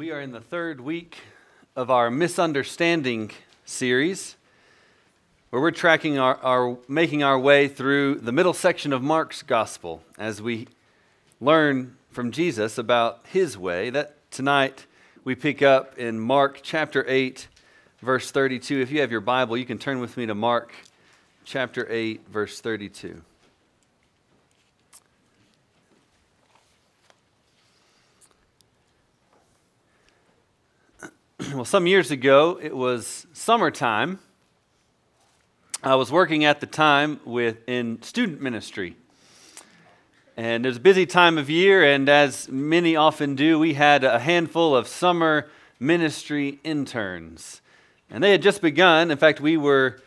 We are in the third week of our misunderstanding series, where we're tracking our, our, making our way through the middle section of Mark's gospel as we learn from Jesus about his way. That tonight we pick up in Mark chapter 8, verse 32. If you have your Bible, you can turn with me to Mark chapter 8, verse 32. well, some years ago, it was summertime. I was working at the time with in student ministry. And it was a busy time of year, and as many often do, we had a handful of summer ministry interns. And they had just begun. In fact, we were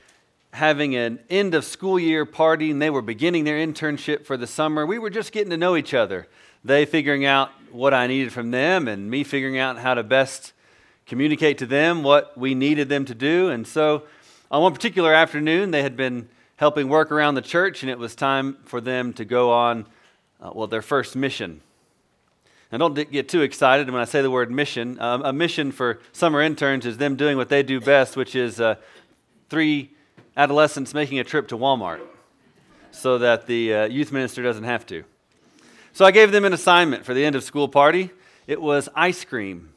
having an end of school year party, and they were beginning their internship for the summer. We were just getting to know each other. They figuring out what I needed from them, and me figuring out how to best communicate to them what we needed them to do. And so on one particular afternoon, they had been helping work around the church, and it was time for them to go on, uh, well, their first mission. Now, don't get too excited when I say the word mission. Um, a mission for summer interns is them doing what they do best, which is uh, three adolescents making a trip to Walmart so that the uh, youth minister doesn't have to. So I gave them an assignment for the end of school party. It was ice cream.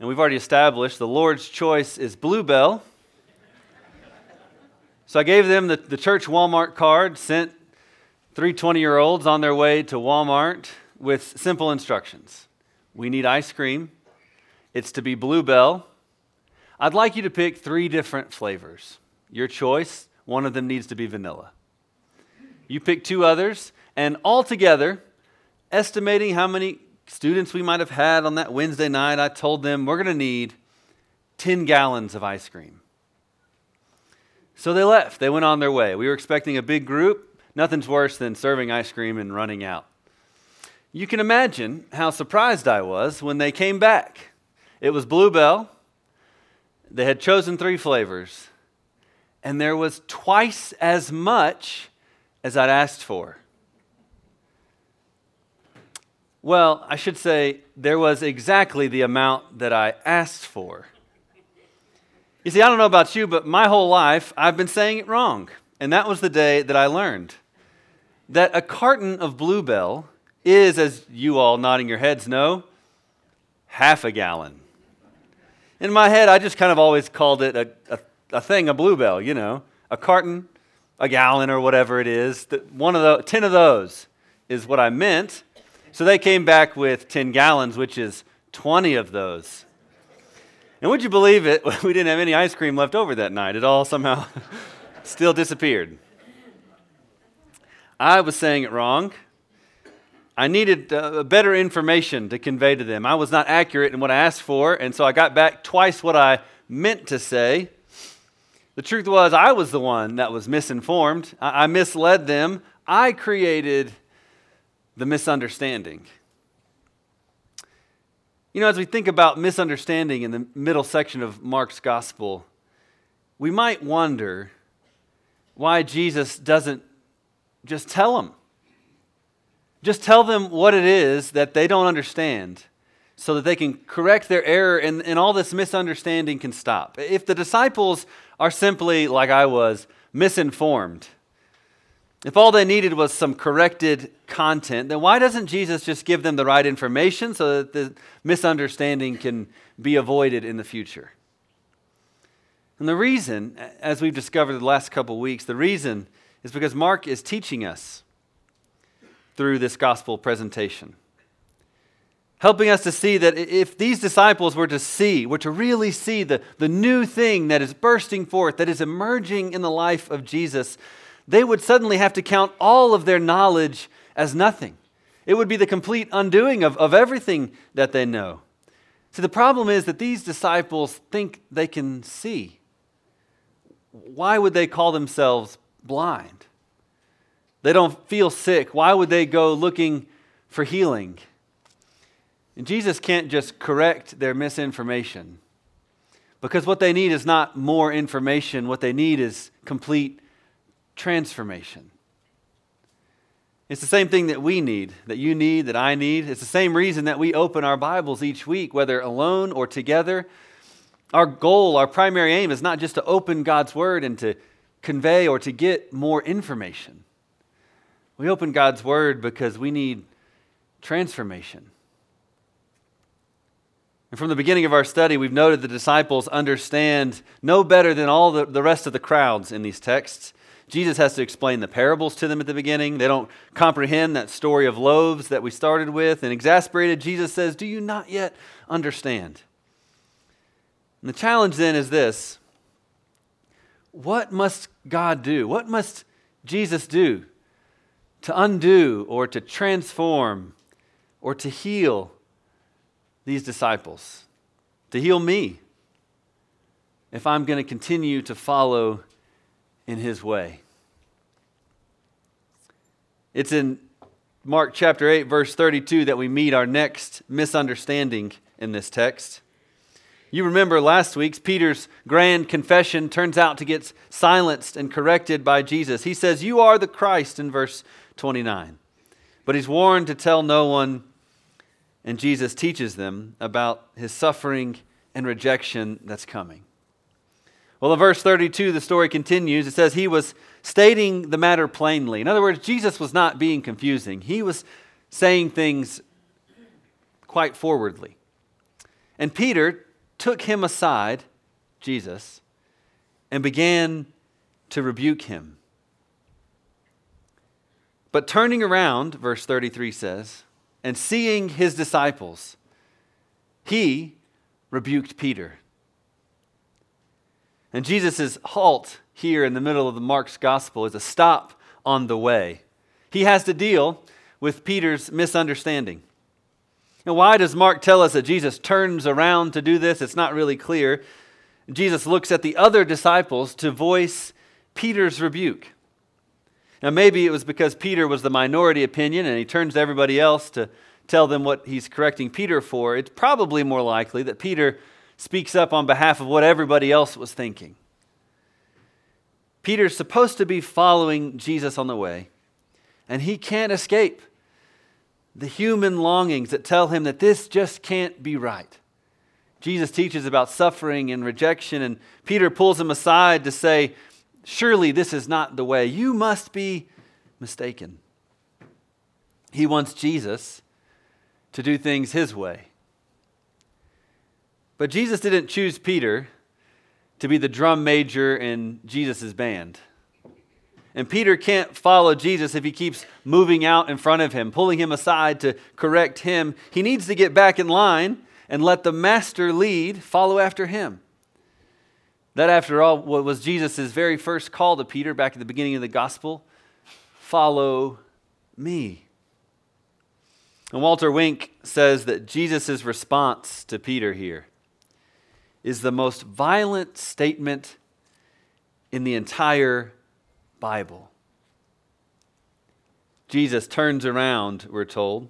And we've already established the Lord's choice is Bluebell. So I gave them the, the church Walmart card, sent three 20 year olds on their way to Walmart with simple instructions. We need ice cream. It's to be Bluebell. I'd like you to pick three different flavors. Your choice, one of them needs to be vanilla. You pick two others, and altogether, estimating how many students we might have had on that Wednesday night, I told them we're going to need 10 gallons of ice cream. So they left. They went on their way. We were expecting a big group. Nothing's worse than serving ice cream and running out. You can imagine how surprised I was when they came back. It was Bluebell. They had chosen three flavors, and there was twice as much as I'd asked for. Well, I should say there was exactly the amount that I asked for. You see, I don't know about you, but my whole life I've been saying it wrong. And that was the day that I learned that a carton of Bluebell is, as you all nodding your heads know, half a gallon. In my head, I just kind of always called it a, a, a thing, a Bluebell, you know, a carton, a gallon, or whatever it is. One of the, ten of those is what I meant. So they came back with 10 gallons, which is 20 of those. And would you believe it? We didn't have any ice cream left over that night. It all somehow still disappeared. I was saying it wrong. I needed uh, better information to convey to them. I was not accurate in what I asked for, and so I got back twice what I meant to say. The truth was, I was the one that was misinformed. I, I misled them. I created the misunderstanding. You know, as we think about misunderstanding in the middle section of Mark's gospel, we might wonder why Jesus doesn't just tell them. Just tell them what it is that they don't understand so that they can correct their error and, and all this misunderstanding can stop. If the disciples are simply, like I was, misinformed, if all they needed was some corrected content, then why doesn't Jesus just give them the right information so that the misunderstanding can be avoided in the future? And the reason, as we've discovered the last couple weeks, the reason is because Mark is teaching us through this gospel presentation. Helping us to see that if these disciples were to see, were to really see the, the new thing that is bursting forth, that is emerging in the life of Jesus, they would suddenly have to count all of their knowledge as nothing. It would be the complete undoing of, of everything that they know. See, the problem is that these disciples think they can see. Why would they call themselves blind? They don't feel sick. Why would they go looking for healing? And Jesus can't just correct their misinformation because what they need is not more information, what they need is complete transformation. It's the same thing that we need, that you need, that I need. It's the same reason that we open our Bibles each week, whether alone or together. Our goal, our primary aim is not just to open God's Word and to convey or to get more information. We open God's Word because we need transformation. And from the beginning of our study, we've noted the disciples understand no better than all the, the rest of the crowds in these texts. Jesus has to explain the parables to them at the beginning. They don't comprehend that story of loaves that we started with. And exasperated, Jesus says, Do you not yet understand? And the challenge then is this What must God do? What must Jesus do to undo or to transform or to heal these disciples, to heal me, if I'm going to continue to follow in his way. It's in Mark chapter 8, verse 32, that we meet our next misunderstanding in this text. You remember last week's Peter's grand confession turns out to get silenced and corrected by Jesus. He says, You are the Christ in verse 29. But he's warned to tell no one and Jesus teaches them about his suffering and rejection that's coming. Well, in verse 32, the story continues. It says, He was stating the matter plainly. In other words, Jesus was not being confusing, He was saying things quite forwardly. And Peter took him aside, Jesus, and began to rebuke him. But turning around, verse 33 says, and seeing his disciples, he rebuked Peter. And Jesus' halt here in the middle of the Mark's gospel is a stop on the way. He has to deal with Peter's misunderstanding. And why does Mark tell us that Jesus turns around to do this? It's not really clear. Jesus looks at the other disciples to voice Peter's rebuke. Now, maybe it was because Peter was the minority opinion and he turns to everybody else to tell them what he's correcting Peter for. It's probably more likely that Peter speaks up on behalf of what everybody else was thinking. Peter's supposed to be following Jesus on the way, and he can't escape the human longings that tell him that this just can't be right. Jesus teaches about suffering and rejection, and Peter pulls him aside to say, Surely this is not the way. You must be mistaken. He wants Jesus to do things his way. But Jesus didn't choose Peter to be the drum major in Jesus' band. And Peter can't follow Jesus if he keeps moving out in front of him, pulling him aside to correct him. He needs to get back in line and let the master lead, follow after him. That, after all, was Jesus' very first call to Peter back at the beginning of the gospel follow me. And Walter Wink says that Jesus' response to Peter here is the most violent statement in the entire Bible. Jesus turns around, we're told,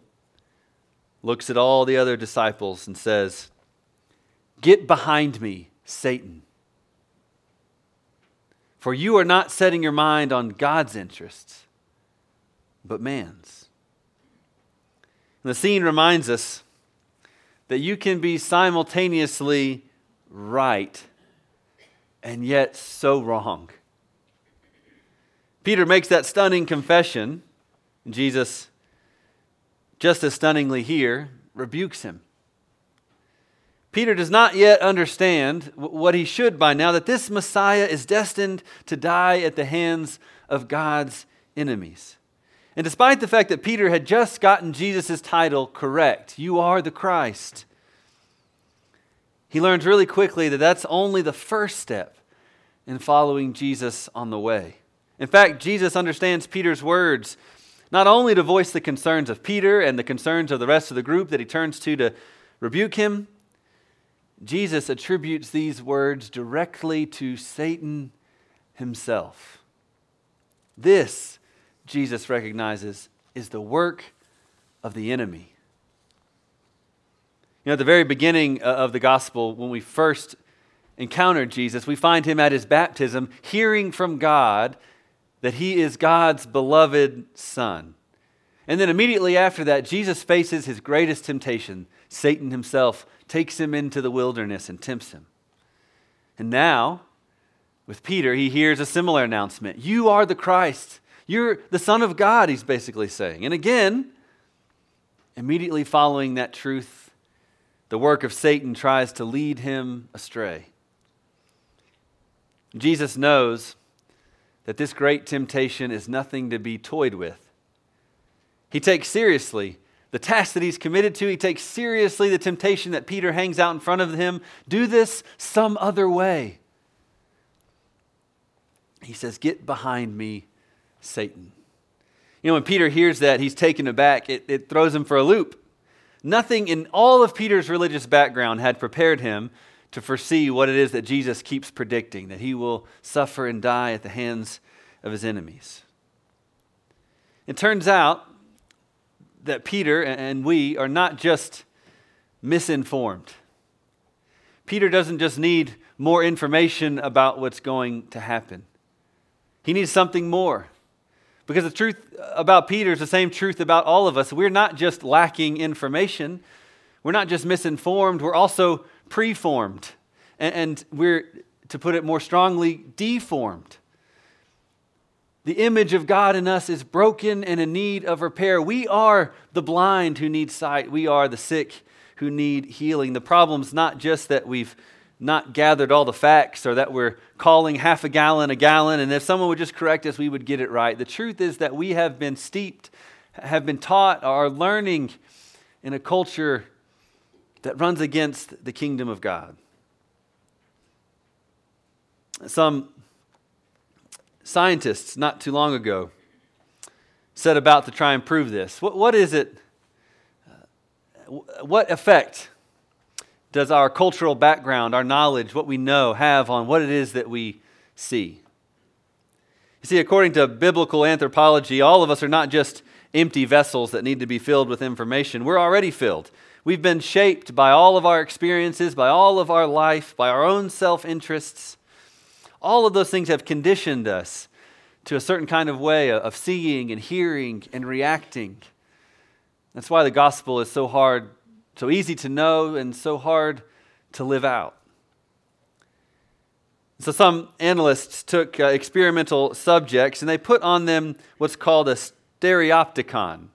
looks at all the other disciples, and says, Get behind me, Satan. For you are not setting your mind on God's interests, but man's. And the scene reminds us that you can be simultaneously right and yet so wrong. Peter makes that stunning confession, Jesus, just as stunningly here, rebukes him. Peter does not yet understand what he should by now that this Messiah is destined to die at the hands of God's enemies. And despite the fact that Peter had just gotten Jesus' title correct, you are the Christ, he learns really quickly that that's only the first step in following Jesus on the way. In fact, Jesus understands Peter's words not only to voice the concerns of Peter and the concerns of the rest of the group that he turns to to rebuke him, Jesus attributes these words directly to Satan himself. This, Jesus recognizes, is the work of the enemy. You know, at the very beginning uh, of the gospel, when we first encountered Jesus, we find him at his baptism hearing from God that he is God's beloved Son. And then immediately after that, Jesus faces his greatest temptation. Satan himself takes him into the wilderness and tempts him. And now, with Peter, he hears a similar announcement You are the Christ. You're the Son of God, he's basically saying. And again, immediately following that truth, the work of Satan tries to lead him astray. Jesus knows that this great temptation is nothing to be toyed with. He takes seriously the task that he's committed to. He takes seriously the temptation that Peter hangs out in front of him. Do this some other way. He says, Get behind me, Satan. You know, when Peter hears that, he's taken aback. It, it throws him for a loop. Nothing in all of Peter's religious background had prepared him to foresee what it is that Jesus keeps predicting that he will suffer and die at the hands of his enemies. It turns out that Peter and we are not just misinformed. Peter doesn't just need more information about what's going to happen, he needs something more. Because the truth about Peter is the same truth about all of us. We're not just lacking information, we're not just misinformed, we're also preformed. And, we're, to put it more strongly, deformed. The image of God in us is broken and in need of repair. We are the blind who need sight. We are the sick who need healing. The problem's not just that we've not gathered all the facts or that we're calling half a gallon a gallon, and if someone would just correct us, we would get it right. The truth is that we have been steeped, have been taught, are learning in a culture that runs against the kingdom of God. Some scientists not too long ago set about to try and prove this. What, what is it? Uh, what effect does our cultural background, our knowledge, what we know, have on what it is that we see? You see, according to biblical anthropology, all of us are not just empty vessels that need to be filled with information. We're already filled. We've been shaped by all of our experiences, by all of our life, by our own self interests. All of those things have conditioned us to a certain kind of way of seeing and hearing and reacting. That's why the gospel is so hard, so easy to know, and so hard to live out. So, some analysts took uh, experimental subjects and they put on them what's called a stereopticon.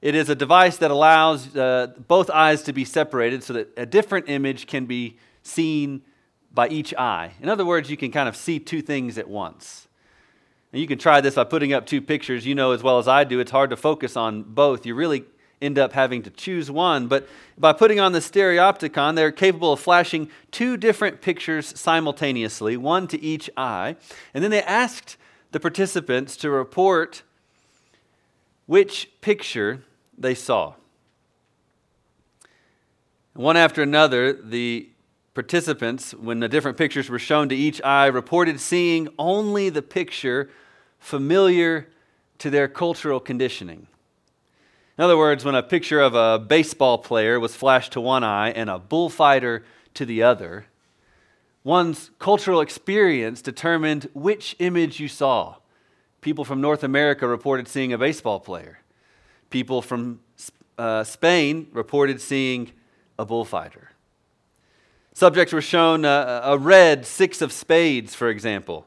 It is a device that allows uh, both eyes to be separated so that a different image can be seen by each eye. In other words, you can kind of see two things at once. And you can try this by putting up two pictures. You know as well as I do, it's hard to focus on both. You really end up having to choose one. But by putting on the stereopticon, they're capable of flashing two different pictures simultaneously, one to each eye. And then they asked the participants to report which picture they saw. One after another, the participants, when the different pictures were shown to each eye, reported seeing only the picture familiar to their cultural conditioning. In other words, when a picture of a baseball player was flashed to one eye and a bullfighter to the other, one's cultural experience determined which image you saw. People from North America reported seeing a baseball player. People from uh, Spain reported seeing a bullfighter. Subjects were shown a, a red six of spades, for example.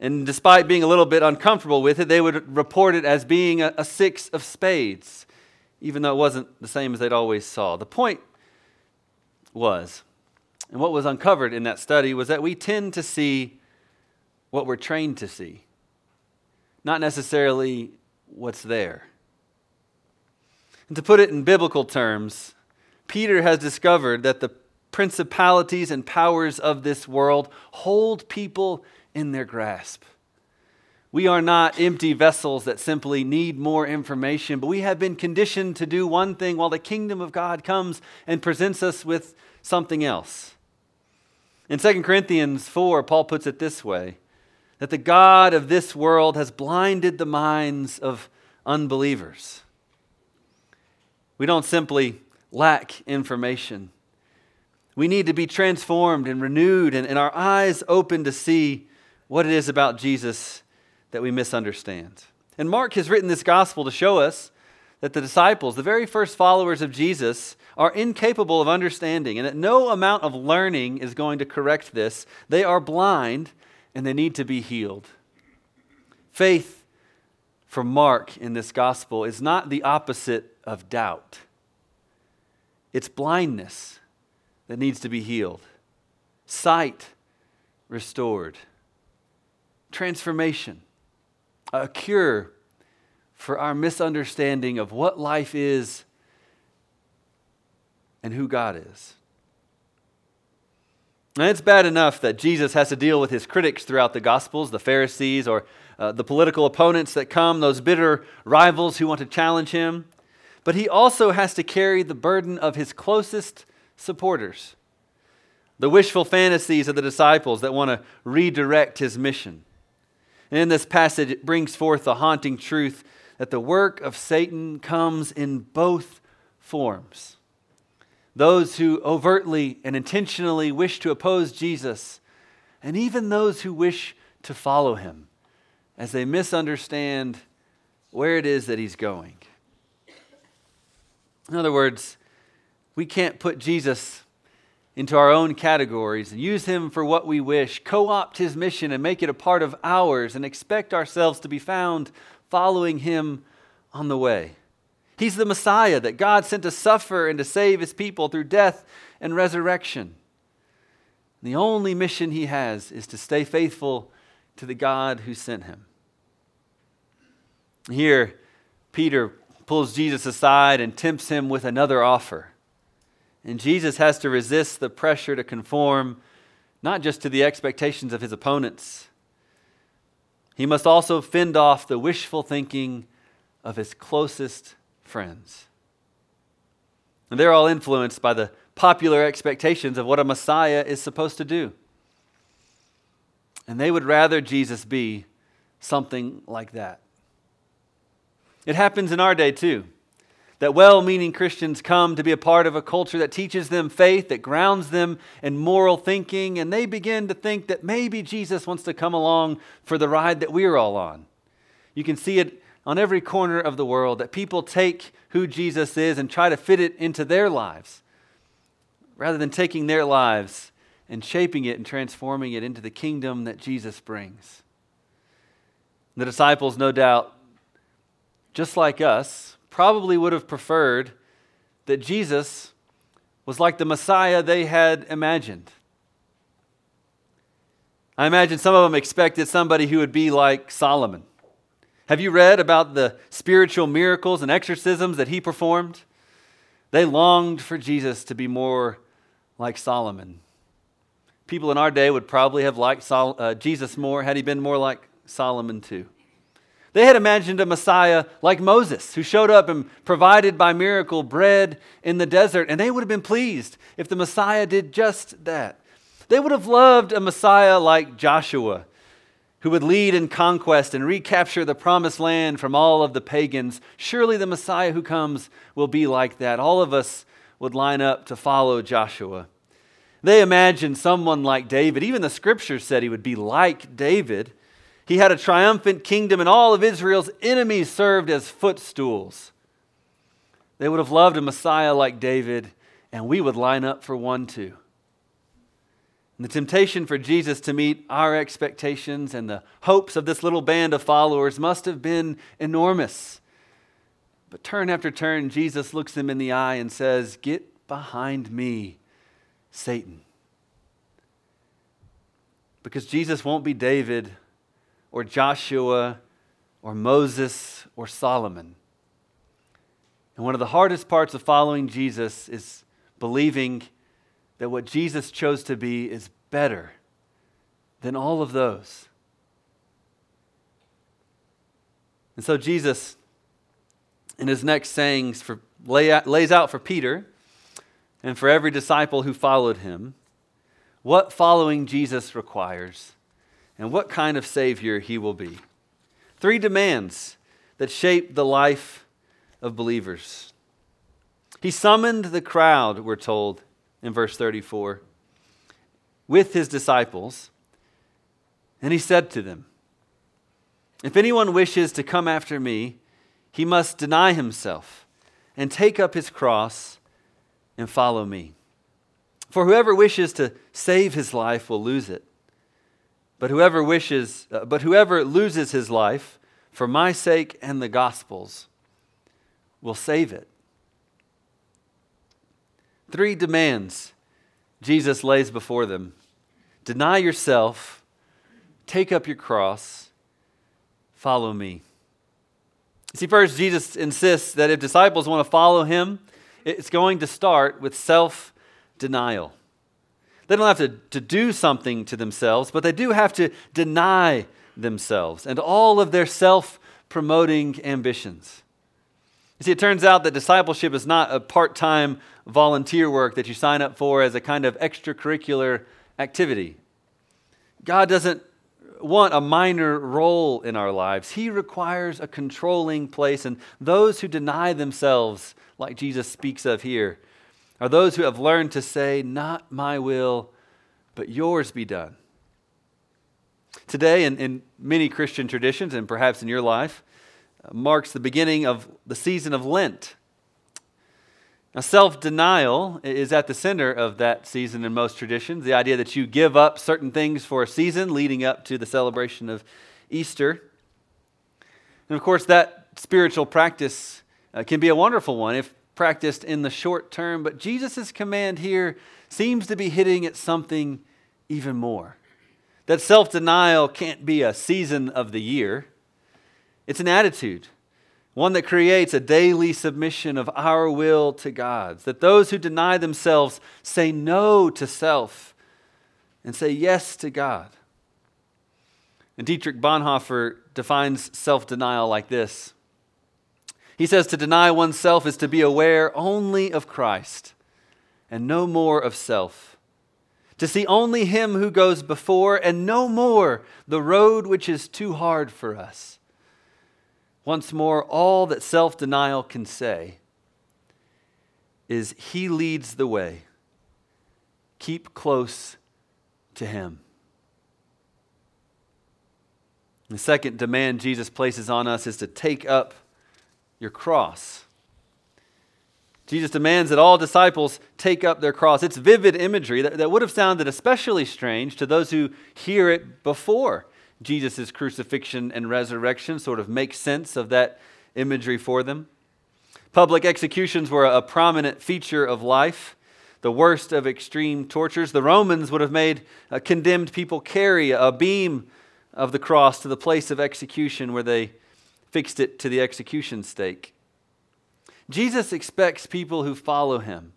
And despite being a little bit uncomfortable with it, they would report it as being a, a six of spades, even though it wasn't the same as they'd always saw. The point was, and what was uncovered in that study was that we tend to see what we're trained to see, not necessarily what's there. And to put it in biblical terms, Peter has discovered that the principalities and powers of this world hold people in their grasp. We are not empty vessels that simply need more information, but we have been conditioned to do one thing while the kingdom of God comes and presents us with something else. In 2 Corinthians 4, Paul puts it this way that the God of this world has blinded the minds of unbelievers. We don't simply lack information. We need to be transformed and renewed and, and our eyes open to see what it is about Jesus that we misunderstand. And Mark has written this gospel to show us that the disciples, the very first followers of Jesus, are incapable of understanding, and that no amount of learning is going to correct this. They are blind and they need to be healed. Faith for Mark in this gospel is not the opposite of doubt, it's blindness that needs to be healed, sight restored, transformation, a cure for our misunderstanding of what life is and who God is. And it's bad enough that Jesus has to deal with his critics throughout the Gospels, the Pharisees, or uh, the political opponents that come, those bitter rivals who want to challenge him. But he also has to carry the burden of his closest supporters, the wishful fantasies of the disciples that want to redirect his mission. And in this passage, it brings forth the haunting truth that the work of Satan comes in both forms. Those who overtly and intentionally wish to oppose Jesus, and even those who wish to follow him as they misunderstand where it is that he's going. In other words, we can't put Jesus into our own categories and use him for what we wish, co opt his mission and make it a part of ours, and expect ourselves to be found following him on the way. He's the Messiah that God sent to suffer and to save his people through death and resurrection. the only mission he has is to stay faithful to the God who sent him. Here, Peter pulls Jesus aside and tempts him with another offer. And Jesus has to resist the pressure to conform not just to the expectations of his opponents, he must also fend off the wishful thinking of his closest friends. And they're all influenced by the popular expectations of what a Messiah is supposed to do. And they would rather Jesus be something like that. It happens in our day too that well meaning Christians come to be a part of a culture that teaches them faith, that grounds them in moral thinking, and they begin to think that maybe Jesus wants to come along for the ride that we're all on. You can see it on every corner of the world that people take who Jesus is and try to fit it into their lives rather than taking their lives and shaping it and transforming it into the kingdom that Jesus brings. The disciples, no doubt, just like us, probably would have preferred that Jesus was like the Messiah they had imagined. I imagine some of them expected somebody who would be like Solomon. Have you read about the spiritual miracles and exorcisms that he performed? They longed for Jesus to be more like Solomon. People in our day would probably have liked Sol- uh, Jesus more had he been more like Solomon too. They had imagined a Messiah like Moses, who showed up and provided by miracle bread in the desert, and they would have been pleased if the Messiah did just that. They would have loved a Messiah like Joshua, who would lead in conquest and recapture the promised land from all of the pagans. Surely the Messiah who comes will be like that. All of us would line up to follow Joshua. They imagined someone like David. Even the scriptures said he would be like David. He had a triumphant kingdom, and all of Israel's enemies served as footstools. They would have loved a Messiah like David, and we would line up for one too. And the temptation for Jesus to meet our expectations and the hopes of this little band of followers must have been enormous. But turn after turn, Jesus looks them in the eye and says, Get behind me, Satan. Because Jesus won't be David or Joshua or Moses or Solomon. And one of the hardest parts of following Jesus is believing that what Jesus chose to be is better than all of those. And so Jesus, in his next sayings, for, lay lays out for Peter and for every disciple who followed him what following Jesus requires and what kind of Savior he will be. Three demands that shape the life of believers. He summoned the crowd, we're told in verse 34, with his disciples, and he said to them, If anyone wishes to come after me, he must deny himself and take up his cross and follow me. For whoever wishes to save his life will lose it. But whoever wishes, uh, but whoever loses his life for my sake and the gospel's will save it. Three demands Jesus lays before them deny yourself, take up your cross, follow me. See, first, Jesus insists that if disciples want to follow him, it's going to start with self denial. They don't have to, to do something to themselves, but they do have to deny themselves and all of their self promoting ambitions. You see, it turns out that discipleship is not a part time volunteer work that you sign up for as a kind of extracurricular activity. God doesn't want a minor role in our lives, He requires a controlling place. And those who deny themselves, like Jesus speaks of here, are those who have learned to say, Not my will, but yours be done. Today, in, in many Christian traditions, and perhaps in your life, uh, marks the beginning of the season of Lent. Now, self denial is at the center of that season in most traditions. The idea that you give up certain things for a season leading up to the celebration of Easter. And of course, that spiritual practice uh, can be a wonderful one if practiced in the short term, but Jesus' command here seems to be hitting at something even more. That self denial can't be a season of the year, it's an attitude, one that creates a daily submission of our will to God's. That those who deny themselves say no to self and say yes to God. And Dietrich Bonhoeffer defines self denial like this he says to deny oneself is to be aware only of Christ and no more of self. To see only Him who goes before and no more the road which is too hard for us. Once more, all that self denial can say is He leads the way. Keep close to Him. The second demand Jesus places on us is to take up your cross. Jesus demands that all disciples take up their cross. It's vivid imagery that, that would have sounded especially strange to those who hear it before Jesus' crucifixion and resurrection, sort of make sense of that imagery for them. Public executions were a prominent feature of life, the worst of extreme tortures. The Romans would have made uh, condemned people carry a beam of the cross to the place of execution where they fixed it to the execution stake. Jesus expects people who follow him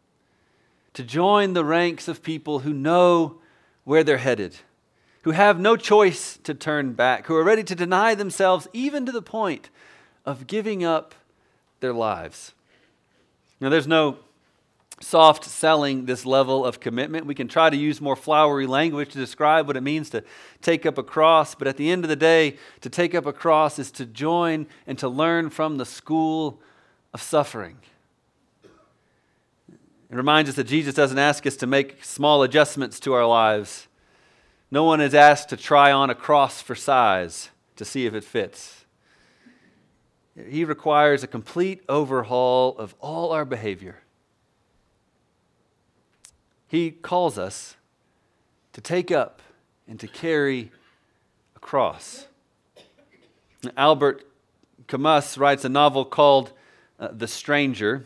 to join the ranks of people who know where they're headed, who have no choice to turn back, who are ready to deny themselves even to the point of giving up their lives. Now, there's no soft selling this level of commitment. We can try to use more flowery language to describe what it means to take up a cross, but at the end of the day, to take up a cross is to join and to learn from the school of suffering. It reminds us that Jesus doesn't ask us to make small adjustments to our lives. No one is asked to try on a cross for size to see if it fits. He requires a complete overhaul of all our behavior he calls us to take up and to carry a cross. Albert Camus writes a novel called uh, The Stranger.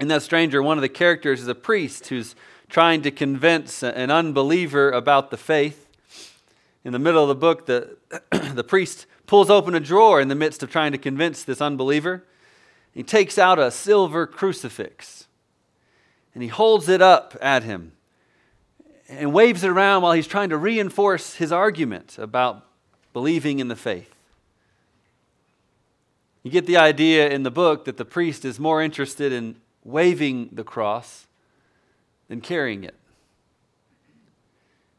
In that stranger, one of the characters is a priest who's trying to convince an unbeliever about the faith. In the middle of the book, the, the priest pulls open a drawer in the midst of trying to convince this unbeliever. He takes out a silver crucifix and he holds it up at him and waves it around while he's trying to reinforce his argument about believing in the faith. You get the idea in the book that the priest is more interested in waving the cross than carrying it.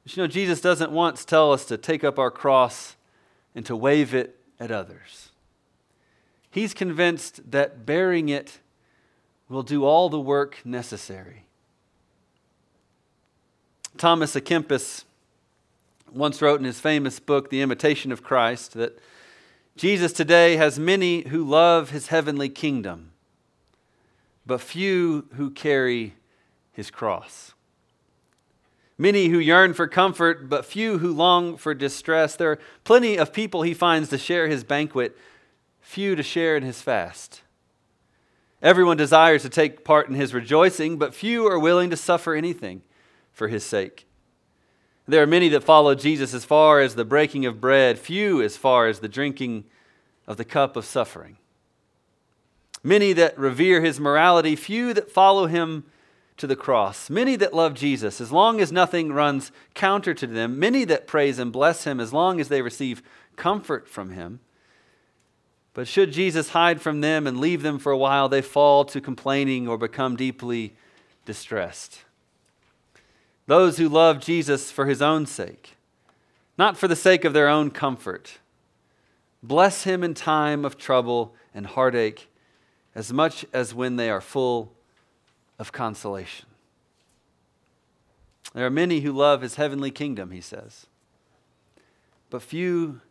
But you know, Jesus doesn't once tell us to take up our cross and to wave it at others. He's convinced that bearing it will do all the work necessary. Thomas à once wrote in his famous book, The Imitation of Christ, that Jesus today has many who love his heavenly kingdom, but few who carry his cross. Many who yearn for comfort, but few who long for distress. There are plenty of people he finds to share his banquet, few to share in his fast. Everyone desires to take part in his rejoicing, but few are willing to suffer anything for his sake. There are many that follow Jesus as far as the breaking of bread, few as far as the drinking of the cup of suffering. Many that revere his morality, few that follow him to the cross. Many that love Jesus, as long as nothing runs counter to them. Many that praise and bless him, as long as they receive comfort from him. But should Jesus hide from them and leave them for a while, they fall to complaining or become deeply distressed. Those who love Jesus for his own sake, not for the sake of their own comfort, bless him in time of trouble and heartache as much as when they are full of consolation. There are many who love his heavenly kingdom, he says, but few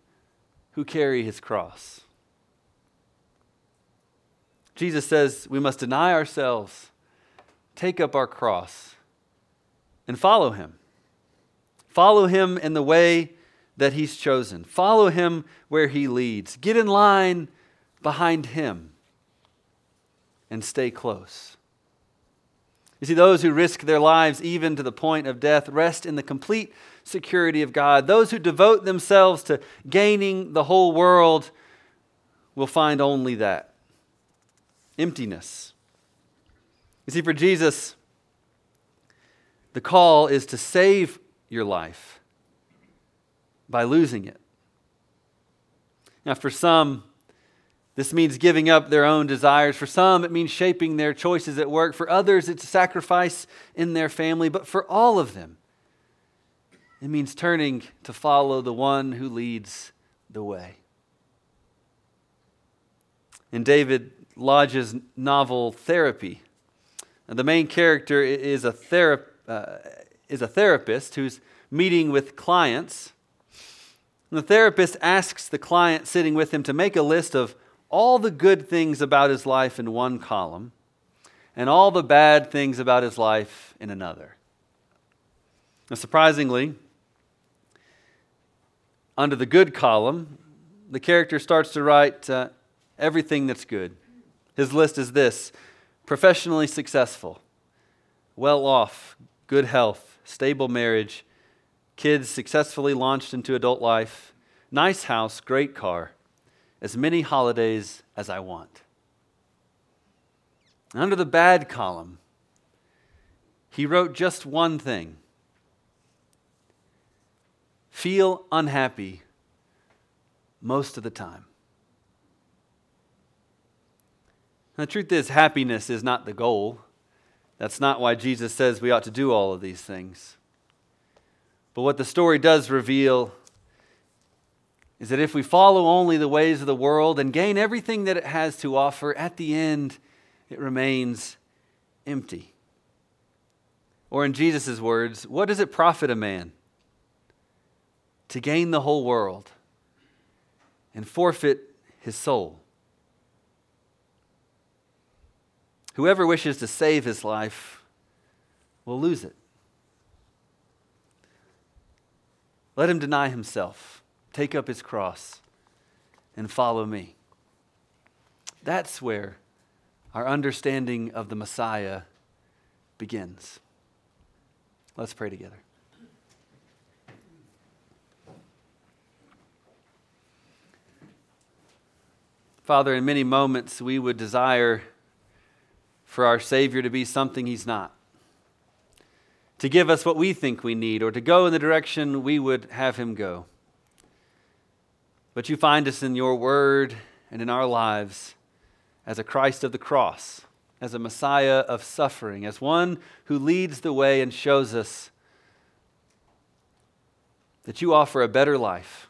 who carry his cross. Jesus says we must deny ourselves, take up our cross, and follow him. Follow him in the way that he's chosen. Follow him where he leads. Get in line behind him and stay close. You see, those who risk their lives even to the point of death rest in the complete security of God. Those who devote themselves to gaining the whole world will find only that emptiness. You see, for Jesus, the call is to save your life by losing it. Now, for some, this means giving up their own desires. For some, it means shaping their choices at work. For others, it's a sacrifice in their family. But for all of them, it means turning to follow the one who leads the way. In David Lodge's novel Therapy, the main character is a, thera- uh, is a therapist who's meeting with clients. And the therapist asks the client sitting with him to make a list of all the good things about his life in one column and all the bad things about his life in another. Now, surprisingly, under the good column, the character starts to write uh, everything that's good. His list is this. Professionally successful, well off, good health, stable marriage, kids successfully launched into adult life, nice house, great car. As many holidays as I want. Under the bad column, he wrote just one thing. Feel unhappy most of the time. The truth is, happiness is not the goal. That's not why Jesus says we ought to do all of these things. But what the story does reveal is that if we follow only the ways of the world and gain everything that it has to offer, at the end it remains empty. Or in Jesus' words, what does it profit a man to gain the whole world and forfeit his soul? Whoever wishes to save his life will lose it. Let him deny himself take up his cross, and follow me. That's where our understanding of the Messiah begins. Let's pray together. Father, in many moments we would desire for our Savior to be something He's not, to give us what we think we need, or to go in the direction we would have Him go. But you find us in your word and in our lives as a Christ of the cross, as a Messiah of suffering, as one who leads the way and shows us that you offer a better life,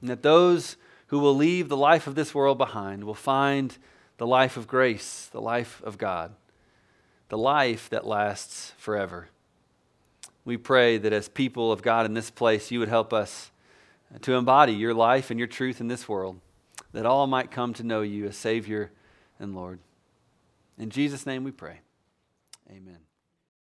and that those who will leave the life of this world behind will find the life of grace, the life of God, the life that lasts forever. We pray that as people of God in this place, you would help us to embody your life and your truth in this world. that all might come to know you as Savior and Lord. In Jesus' name we pray. Amen.